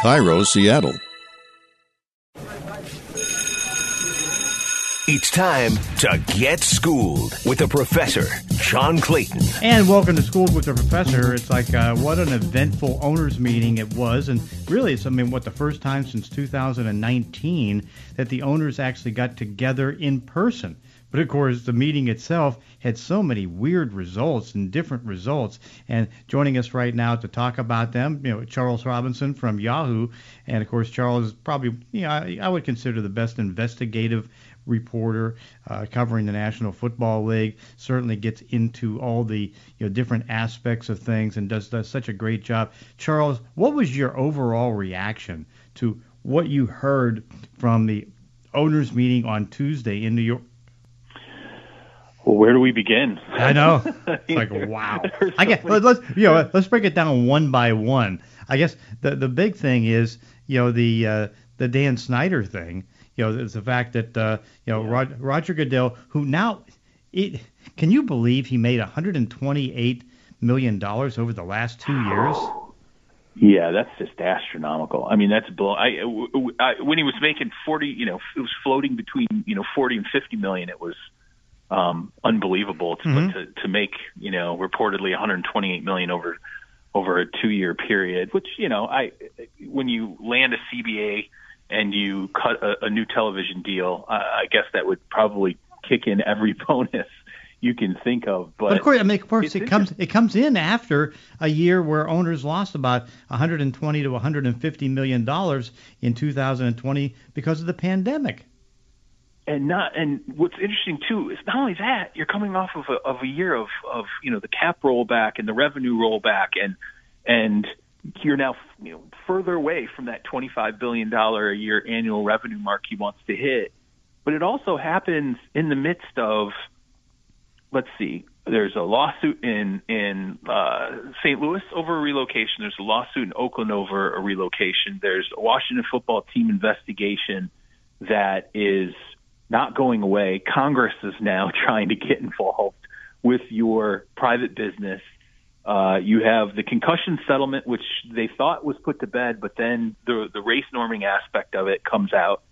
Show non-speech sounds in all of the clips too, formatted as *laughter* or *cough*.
KIRO, Seattle. It's time to get schooled with the professor, John Clayton. And welcome to School with the Professor. It's like uh, what an eventful owners meeting it was, and really, it's I mean, what the first time since 2019 that the owners actually got together in person. But of course, the meeting itself had so many weird results and different results. And joining us right now to talk about them, you know, Charles Robinson from Yahoo, and of course, Charles is probably, you know, I, I would consider the best investigative reporter uh, covering the National Football League. Certainly gets into all the you know different aspects of things and does does such a great job. Charles, what was your overall reaction to what you heard from the owners meeting on Tuesday in New York? Well, where do we begin? I know. *laughs* It's like wow. *laughs* I guess let's you know let's break it down one by one. I guess the the big thing is you know the uh, the Dan Snyder thing. You know, it's the fact that uh, you know Rod, Roger Goodell, who now, it, can you believe he made 128 million dollars over the last two years? Yeah, that's just astronomical. I mean, that's blow. I, I when he was making 40, you know, it was floating between you know 40 and 50 million. It was um, unbelievable to, mm-hmm. to to make you know reportedly 128 million over over a two year period. Which you know, I when you land a CBA and you cut a, a new television deal, uh, I guess that would probably kick in every *laughs* bonus you can think of. But, but of course, I mean, of course, it comes it comes in after a year where owners lost about 120 to 150 million dollars in 2020 because of the pandemic. And not and what's interesting too is not only that you're coming off of a, of a year of of you know the cap rollback and the revenue rollback and and you're now you know further away from that 25 billion dollar a year annual revenue mark he wants to hit. But it also happens in the midst of let's see, there's a lawsuit in in uh, St. Louis over a relocation. There's a lawsuit in Oakland over a relocation. There's a Washington football team investigation that is not going away. Congress is now *laughs* trying to get involved with your private business uh, you have the concussion settlement, which they thought was put to bed, but then the the race norming aspect of it comes out.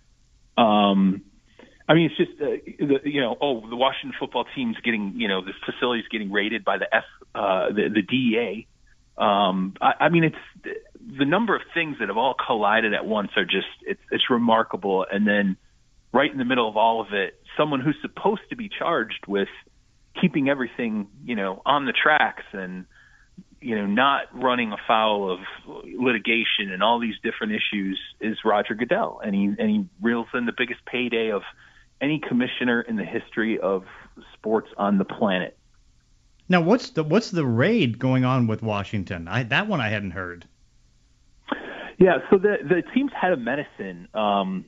Um, I mean, it's just uh, the, you know, oh, the Washington football team's getting, you know, the facility's getting raided by the F, uh, the, the DEA. Um, I, I mean, it's the number of things that have all collided at once are just it's it's remarkable. And then right in the middle of all of it, someone who's supposed to be charged with keeping everything, you know, on the tracks and you know, not running afoul of litigation and all these different issues is Roger Goodell, and he and he reels in the biggest payday of any commissioner in the history of sports on the planet. Now, what's the what's the raid going on with Washington? I, that one I hadn't heard. Yeah, so the the team's head of medicine um,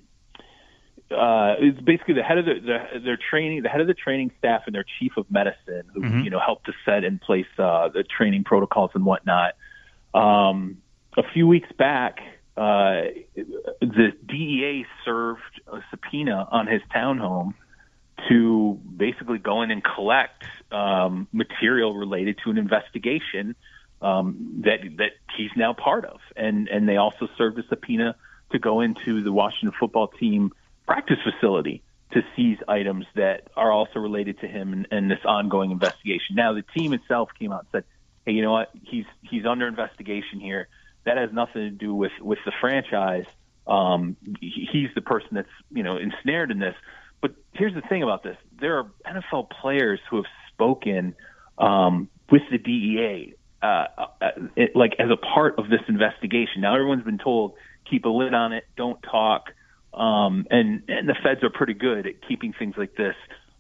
uh, it's basically the head of the, the their training, the head of the training staff, and their chief of medicine, who mm-hmm. you know helped to set in place uh, the training protocols and whatnot. Um, a few weeks back, uh, the DEA served a subpoena on his townhome to basically go in and collect um, material related to an investigation um, that that he's now part of, and and they also served a subpoena to go into the Washington football team practice facility to seize items that are also related to him and, this ongoing investigation. Now, the team itself came out and said, "Hey, you know what? He's he's under investigation here. That has nothing to do with with the franchise. Um, he's the person that's you know ensnared in this." But here's the thing about this: there are NFL players who have spoken um, with the DEA, uh, uh, it, like as a part of this investigation. Now, everyone's been told keep a lid on it, don't talk. Um, and, and the feds are pretty good at keeping things like this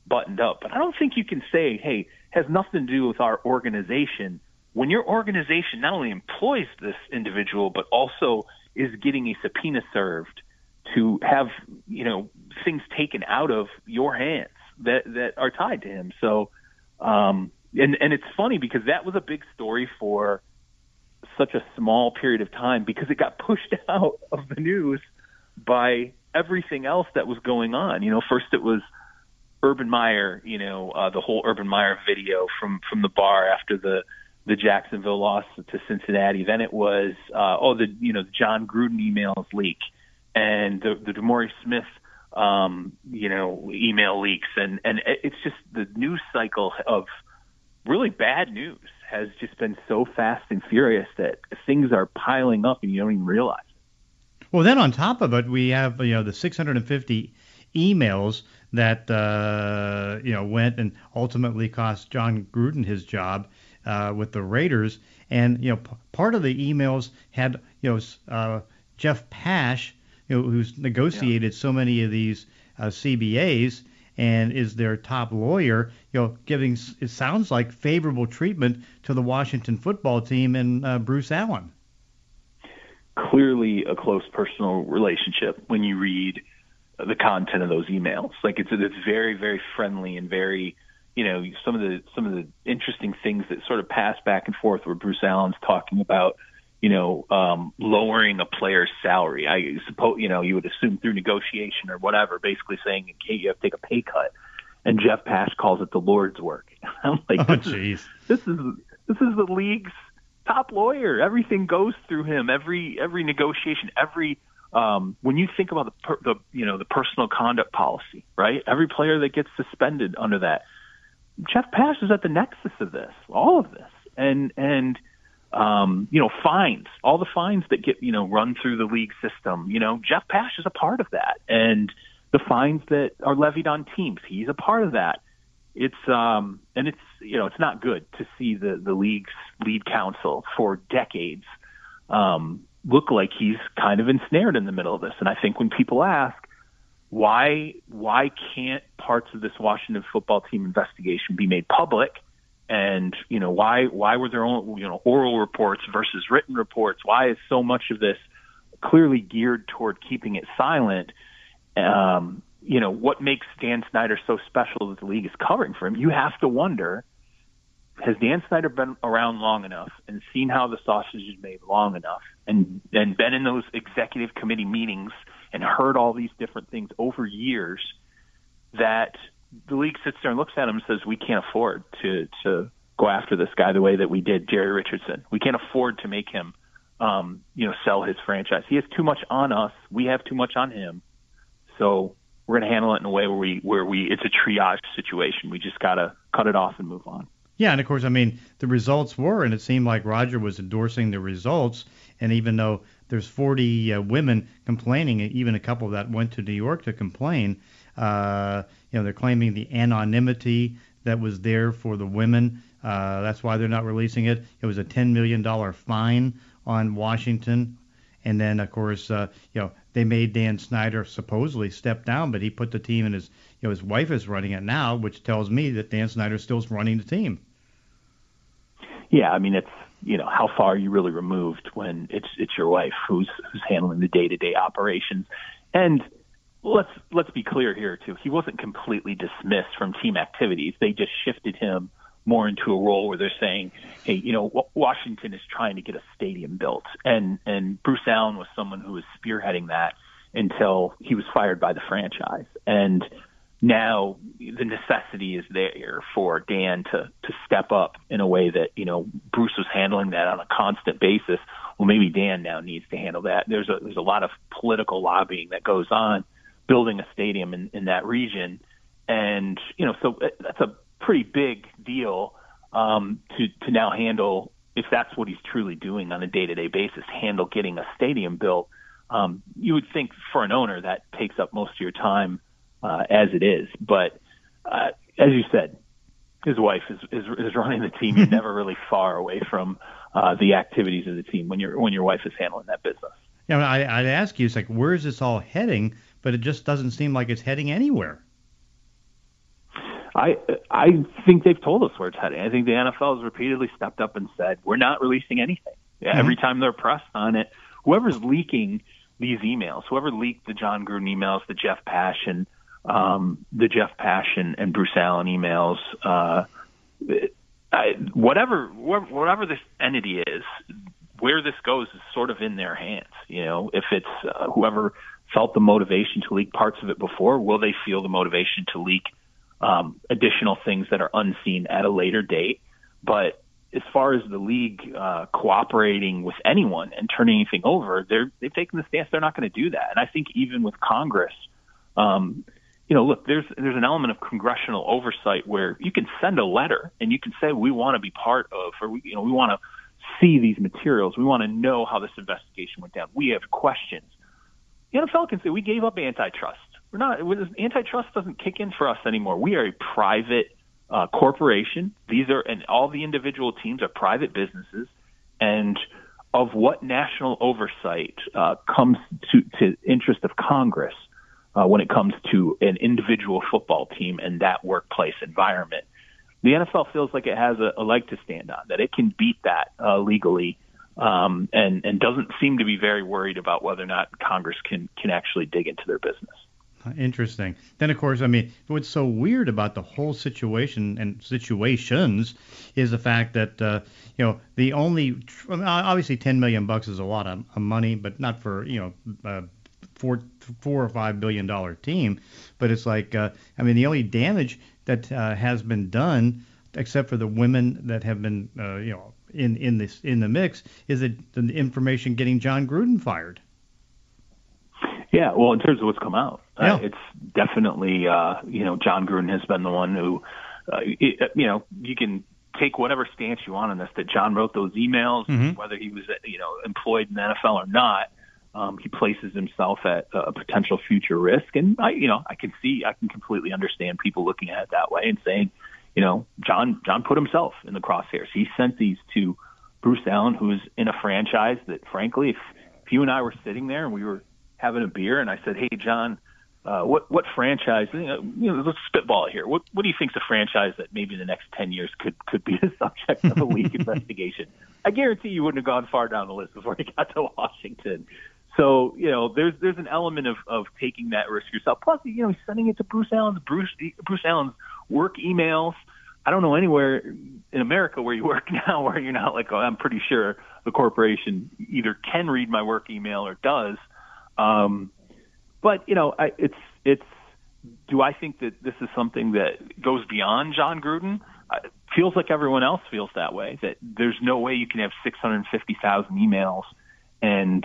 buttoned up. But I don't think you can say, hey, has nothing to do with our organization. When your organization not only employs this individual, but also is getting a subpoena served to have, you know, things taken out of your hands that, that are tied to him. So, um, and, and it's funny because that was a big story for such a small period of time because it got *laughs* pushed out of the news by everything else that was going on. You know, first it was Urban Meyer, you know, uh, the whole Urban Meyer video from from the bar after the the Jacksonville loss to Cincinnati. Then it was uh, oh the you know the Jon Gruden emails leak and the the DeMaurice Smith um, you know email leaks and and it's just the news cycle of really bad news has just been so fast and furious that things are piling up and you don't even realize. Well, then on top of it, we have you know the 650 emails that uh, you know went and ultimately cost Jon Gruden his job uh, with the Raiders. And you know, p- part of the emails had you know uh, Jeff Pash, you know, who's negotiated yeah. so many of these uh, CBAs and is their top lawyer, you know, giving it sounds like favorable treatment to the Washington football team and uh, Bruce Allen. Clearly, a close personal relationship when you read the content of those emails. Like it's it's very very friendly and very you know some of the some of the interesting things that sort of pass back and forth where Bruce Allen's talking about you know um, lowering a player's salary. I suppose you know you would assume through negotiation or whatever, basically saying hey you have to take a pay cut. And Jeff Pash calls it the Lord's work. *laughs* I'm like, oh, this, is, this is this is the league's top lawyer. Everything goes through him. Every every negotiation, every um, when you think about the, per, the you know the personal conduct policy, right? Every player that gets suspended under that, Jeff Pash is at the nexus of this, all of this, and and um, you know fines, all the fines that get you know run through the league system. You know Jeff Pash is a part of that, and the fines that are levied on teams, he's a part of that. It's um and it's you know it's not good to see the the league's lead counsel for decades um look like he's kind of ensnared in the middle of this. And I think when people ask why why can't parts of this Washington football team investigation be made public? And you know why why were there only you know oral reports versus written reports? Why is so much of this clearly geared toward keeping it silent? Um, you know what makes Dan Snyder so special that the league is covering for him? You have to wonder has Dan Snyder been around long enough and seen how the sausage is made long enough and and been in those executive committee meetings and heard all these different things over years that the league sits there and looks at him and says we can't afford to to go after this guy the way that we did Jerry Richardson. We can't afford to make him um, you know sell his franchise. He has too much on us. We have too much on him. So we're going to handle it in a way where we where we it's a triage situation. We just got to cut it off and move on. Yeah, and of course, I mean, the results were, and it seemed like Roger was endorsing the results. And even though there's 40 uh, women complaining, even a couple that went to New York to complain, uh, you know, they're claiming the anonymity that was there for the women. Uh, that's why they're not releasing it. It was a $10 million fine on Washington. And then, of course, uh, you know, they made Dan Snyder supposedly step down, but he put the team in his, you know, his wife is running it now, which tells me that Dan Snyder still is running the team yeah, I mean, it's you know how far are you really removed when it's it's your wife who's who's handling the day to day operations, and let's let's be clear here too. He wasn't completely dismissed from team activities. They just shifted him more into a role where they're saying, hey, you know, Washington is trying to get a stadium built, and and Bruce Allen was someone who was spearheading that until he was fired by the franchise, and now the necessity is there for Dan to to step up in a way that you know Bruce was handling that on a constant basis. Well, maybe Dan now needs to handle that. There's a there's a lot of political lobbying that goes on building a stadium in, in that region, and you know so that's a pretty big deal um, to to now handle if that's what he's truly doing on a day to day basis. Handle getting a stadium built. Um, you would think for an owner that takes up most of your time uh, as it is. But uh, as you said, his wife is, is is running the team. You're never really far away from uh, the activities of the team when your when your wife is handling that business. Yeah, I, I'd ask you, it's like, where is this all heading? But it just doesn't seem like it's heading anywhere. I I think they've told us where it's heading. I think the NFL has repeatedly stepped up and said we're not releasing anything. Mm-hmm. Every time they're pressed on it, whoever's leaking these emails, whoever leaked the Jon Gruden emails, the Jeff and um, the Jeff Pash and, Bruce Allen emails. Uh, I, whatever whatever this entity is, where this goes is sort of in their hands. You know, if it's uh, whoever felt the motivation to leak parts of it before, will they feel the motivation to leak um, additional things that are unseen at a later date? But as far as the league uh, cooperating with anyone and turning anything over, they're they've taken the stance they're not going to do that. And I think even with Congress, um, you know, look, there's there's an element of congressional oversight where you can send a letter and you can say we want to be part of, or we you know we want to see these materials, we want to know how this investigation went down. We have questions. The NFL can say we gave up antitrust. We're not antitrust doesn't kick in for us anymore. We are a private uh, corporation. These are and all the individual teams are private businesses, and of what national oversight uh, comes to to interest of Congress uh, when it comes to an individual football team and that workplace environment. The NFL feels like it has a, a leg to stand on, that it can beat that uh, legally, um, and and doesn't seem to be very worried about whether or not Congress can can actually dig into their business. Interesting. Then, of course, I mean, what's so weird about the whole situation and situations is the fact that uh, you know the only obviously 10 million bucks is a lot of, of money, but not for you know uh, four four or five billion dollar team. But it's like uh, I mean, the only damage that uh, has been done, except for the women that have been uh, you know in in this in the mix, is that the information getting Jon Gruden fired. Yeah, well, in terms of what's come out, uh, yeah. uh, it's definitely uh, you know Jon Gruden has been the one who, uh, it, you know, you can take whatever stance you want on this. That John wrote those emails, mm-hmm. whether he was you know employed in the NFL or not, um, he places himself at a potential future risk. And I, you know, I can see, I can completely understand people looking at it that way and saying, you know, John John put himself in the crosshairs. He sent these to Bruce Allen, who is in a franchise that, frankly, if, if you and I were sitting there and we were having a beer, and I said, "Hey, John, uh, what what franchise? You know, let's spitball here. What what do you think's a franchise that maybe in the next ten years could could be the *laughs* subject of a league *laughs* investigation?" I guarantee you wouldn't have gone far down the list before he got to Washington. So you know, there's there's an element of of taking that risk yourself. Plus, you know, he's sending it to Bruce Allen's Bruce Bruce Allen's work emails. I don't know anywhere in America where you work *laughs* now where you're not like, oh, I'm pretty sure the corporation either can read my work email or does. Um, but you know, I, it's it's. Do I think that this is something that goes beyond Jon Gruden? It feels like everyone else feels that way. That there's no way you can have 650,000 emails, and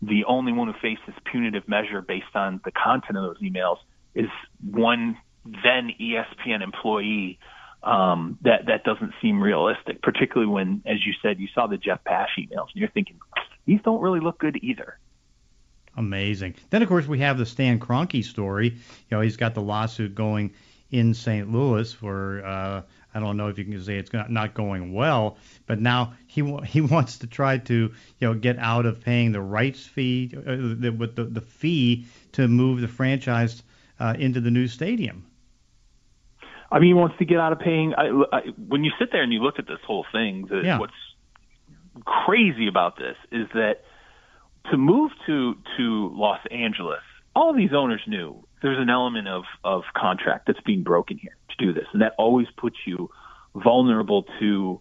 the only one who faces punitive measure based on the content of those emails is one then ESPN employee. Um, that that doesn't seem realistic, particularly when, as you said, you saw the Jeff Pash emails, and you're thinking these don't really look good either. Amazing. Then, of course, we have the Stan Kroenke story. You know, he's got the lawsuit going in St. Louis for uh, I don't know if you can say it's not going well, but now he he *laughs* wants to try to you know get out of paying the rights fee uh, the, with the the fee to move the franchise uh, into the new stadium. I mean, he wants to get out of paying. I, I, when you sit there and you look at this whole thing, the, yeah. what's crazy about this is that to move to to Los Angeles, all these owners knew there's an element of of contract that's being broken here to do this, and that always puts you vulnerable to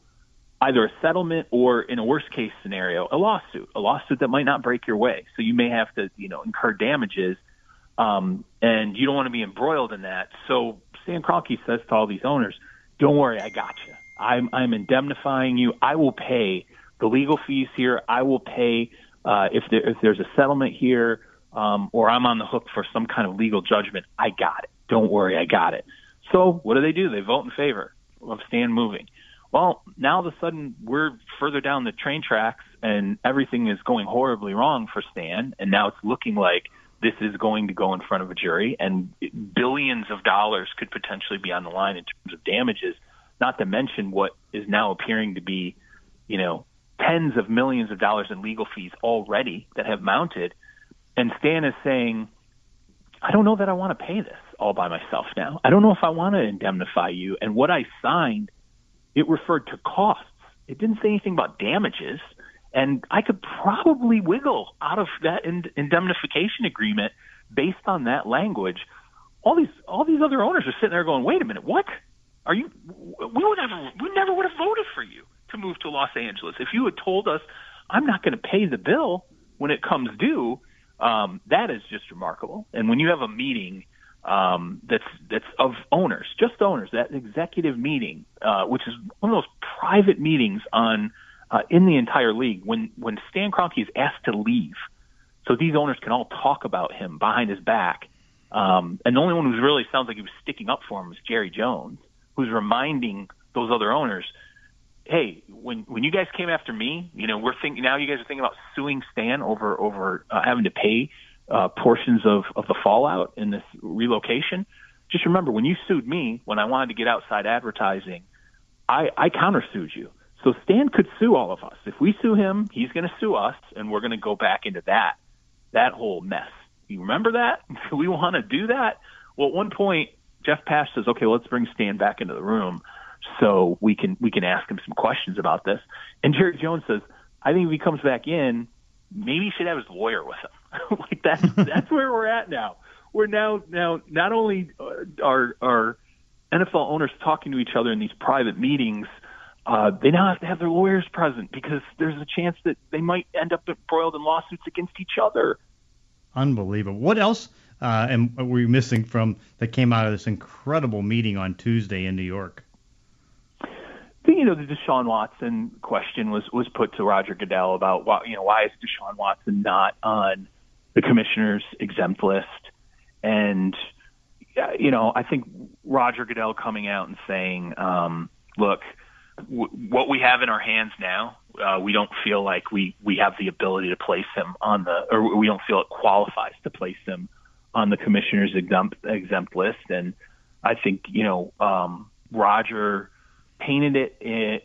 either a settlement or, in a worst case scenario, a lawsuit, a lawsuit that might not break your way. So you may have to, you know, incur damages, um, and you don't want to be embroiled in that. So Stan Kroenke says to all these owners, "Don't worry, I got you. I'm I'm indemnifying you. I will pay the legal fees here. I will pay uh, if there if there's a settlement here, um, or I'm on the hook for some kind of legal judgment, I got it. Don't worry, I got it. So what do they do? They vote in favor of Stan moving. Well, now all of a sudden we're further down the train tracks and everything is going horribly wrong for Stan, and now it's looking like this is going to go in front of a jury, and billions of dollars could potentially be on the line in terms of damages. Not to mention what is now appearing to be, you know, tens of millions of dollars in legal fees already that have mounted. And Stan is saying, I don't know that I want to pay this all by myself now. I don't know if I want to indemnify you. And what I signed, it referred to costs. It didn't say anything about damages. And I could probably wiggle out of that indemnification agreement based on that language. All these all these other owners are sitting there going, "Wait a minute, what? Are you? We would never we never would have voted for you." to move to Los Angeles. If you had told us, I'm not going to pay the bill when it comes due, um, that is just remarkable. And when you have a meeting um, that's that's of owners, just owners. That executive meeting, uh, which is one of those private meetings on uh, in the entire league, when when Stan Kroenke is asked to leave, so these owners can all talk about him behind his back. Um, and the only one who really sounds like he was sticking up for him was Jerry Jones, who's reminding those other owners, "Hey, when when you guys came after me, you know, we're thinking now you guys are thinking about suing Stan over over uh, having to pay uh, portions of, of the fallout in this relocation. Just remember, when you sued me, when I wanted to get outside advertising, I, I countersued you. So Stan could sue all of us. If we sue him, he's going to sue us, and we're going to go back into that that whole mess. You remember that? *laughs* we want to do that. Well, at one point, Jeff Pash says, "Okay, let's bring Stan back into the room, so we can we can ask him some questions about this." And Jerry Jones says, "I think if he comes back in, maybe he should have his lawyer with him." *laughs* like that's *laughs* that's where we're at now. We're now now not only are are NFL owners talking to each other in these private meetings, uh, they now have to have their lawyers present because there's a chance that they might end up embroiled in lawsuits against each other. Unbelievable. What else uh, and were we missing from that came out of this incredible meeting on Tuesday in New York? You know, the Deshaun Watson question was was put to Roger Goodell about why you know why is Deshaun Watson not on the commissioner's exempt list. And, you know, I think Roger Goodell coming out and saying, um, look, w- what we have in our hands now, uh, we don't feel like we, we have the ability to place him on the, or we don't feel it qualifies to place him on the commissioner's exempt, exempt list. And I think, you know, um, Roger painted it in,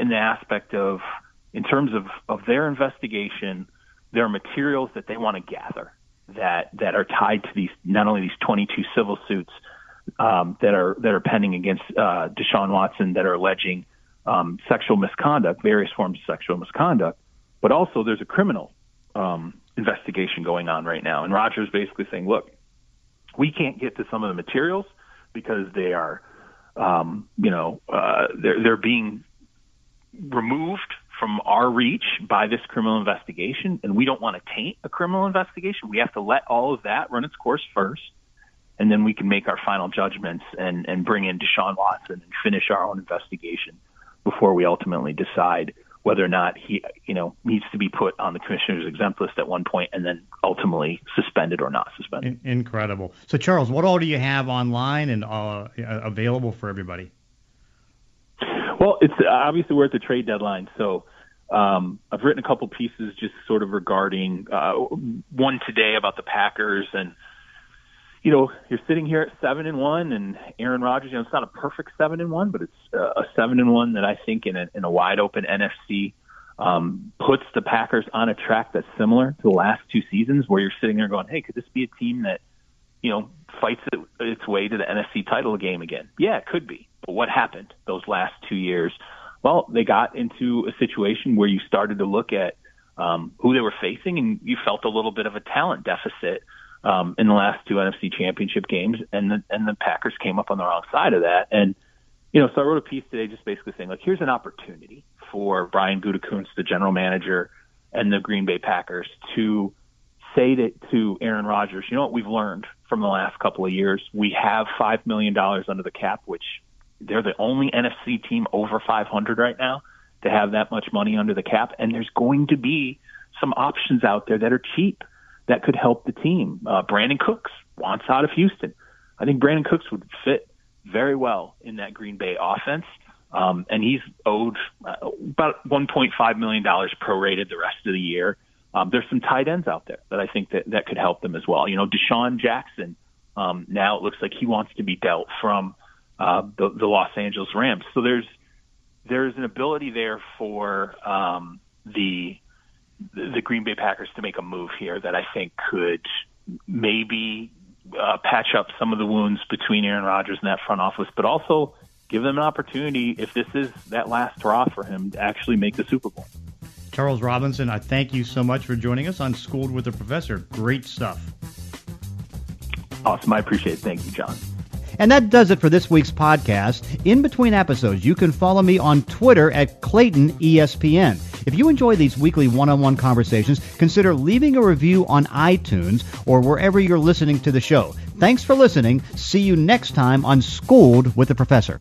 in the aspect of, in terms of, of their investigation, there are materials that they want to gather that that are tied to these not only these 22 civil suits um, that are that are pending against uh, Deshaun Watson that are alleging um, sexual misconduct, various forms of sexual misconduct, but also there's a criminal um, investigation going on right now. And Rogers basically saying, look, we can't get to some of the materials because they are, um, you know, uh, they're they're being removed from our reach by this criminal investigation, and we don't want to taint a criminal investigation. We have to let all of that run its course first, and then we can make our final judgments and, and bring in Deshaun Watson and finish our own investigation before we ultimately decide whether or not he, you know, needs to be put on the commissioner's exempt list at one point and then ultimately suspended or not suspended. Incredible. So, Charles, what all do you have online and uh, available for everybody? Well, it's obviously we're at the trade deadline, so um, I've written a couple pieces just sort of regarding uh, one today about the Packers and you know you're sitting here at seven and one and Aaron Rodgers. You know it's not a perfect seven and one, but it's a seven and one that I think in a, in a wide open NFC um, puts the Packers on a track that's similar to the last two seasons, where you're sitting there going, "Hey, could this be a team that you know fights it, its way to the NFC title game again?" Yeah, it could be. But what happened those last two years? Well, they got into a situation where you started to look at um, who they were facing, and you felt a little bit of a talent deficit um, in the last two NFC Championship games, and the and the Packers came up on the wrong side of that. And you know, so I wrote a piece today just basically saying, like, here's an opportunity for Brian Gutekunst, the general manager, and the Green Bay Packers to say to, to Aaron Rodgers, you know what we've learned from the last couple of years? We have five million dollars under the cap, which they're the only NFC team over 500 right now to have that much money under the cap, and there's going to be some options out there that are cheap that could help the team. Uh, Brandin Cooks wants out of Houston. I think Brandin Cooks would fit very well in that Green Bay offense. Um, and he's owed uh, about $1.5 million prorated the rest of the year. Um, there's some tight ends out there that I think that, that could help them as well. You know, DeSean Jackson, um, now it looks like he wants to be dealt from uh, the, the Los Angeles Rams. So there's there's an ability there for um, the the Green Bay Packers to make a move here that I think could maybe uh, patch up some of the wounds between Aaron Rodgers and that front office, but also give them an opportunity if this is that last hurrah for him to actually make the Super Bowl. Charles Robinson, I thank you so much for joining us on Schooled with a Professor. Great stuff. Awesome. I appreciate it. Thank you, John. And that does it for this week's podcast. In between episodes, you can follow me on Twitter at Clayton ESPN. If you enjoy these weekly one-on-one conversations, consider leaving a review on iTunes or wherever you're listening to the show. Thanks for listening. See you next time on Schooled with the Professor.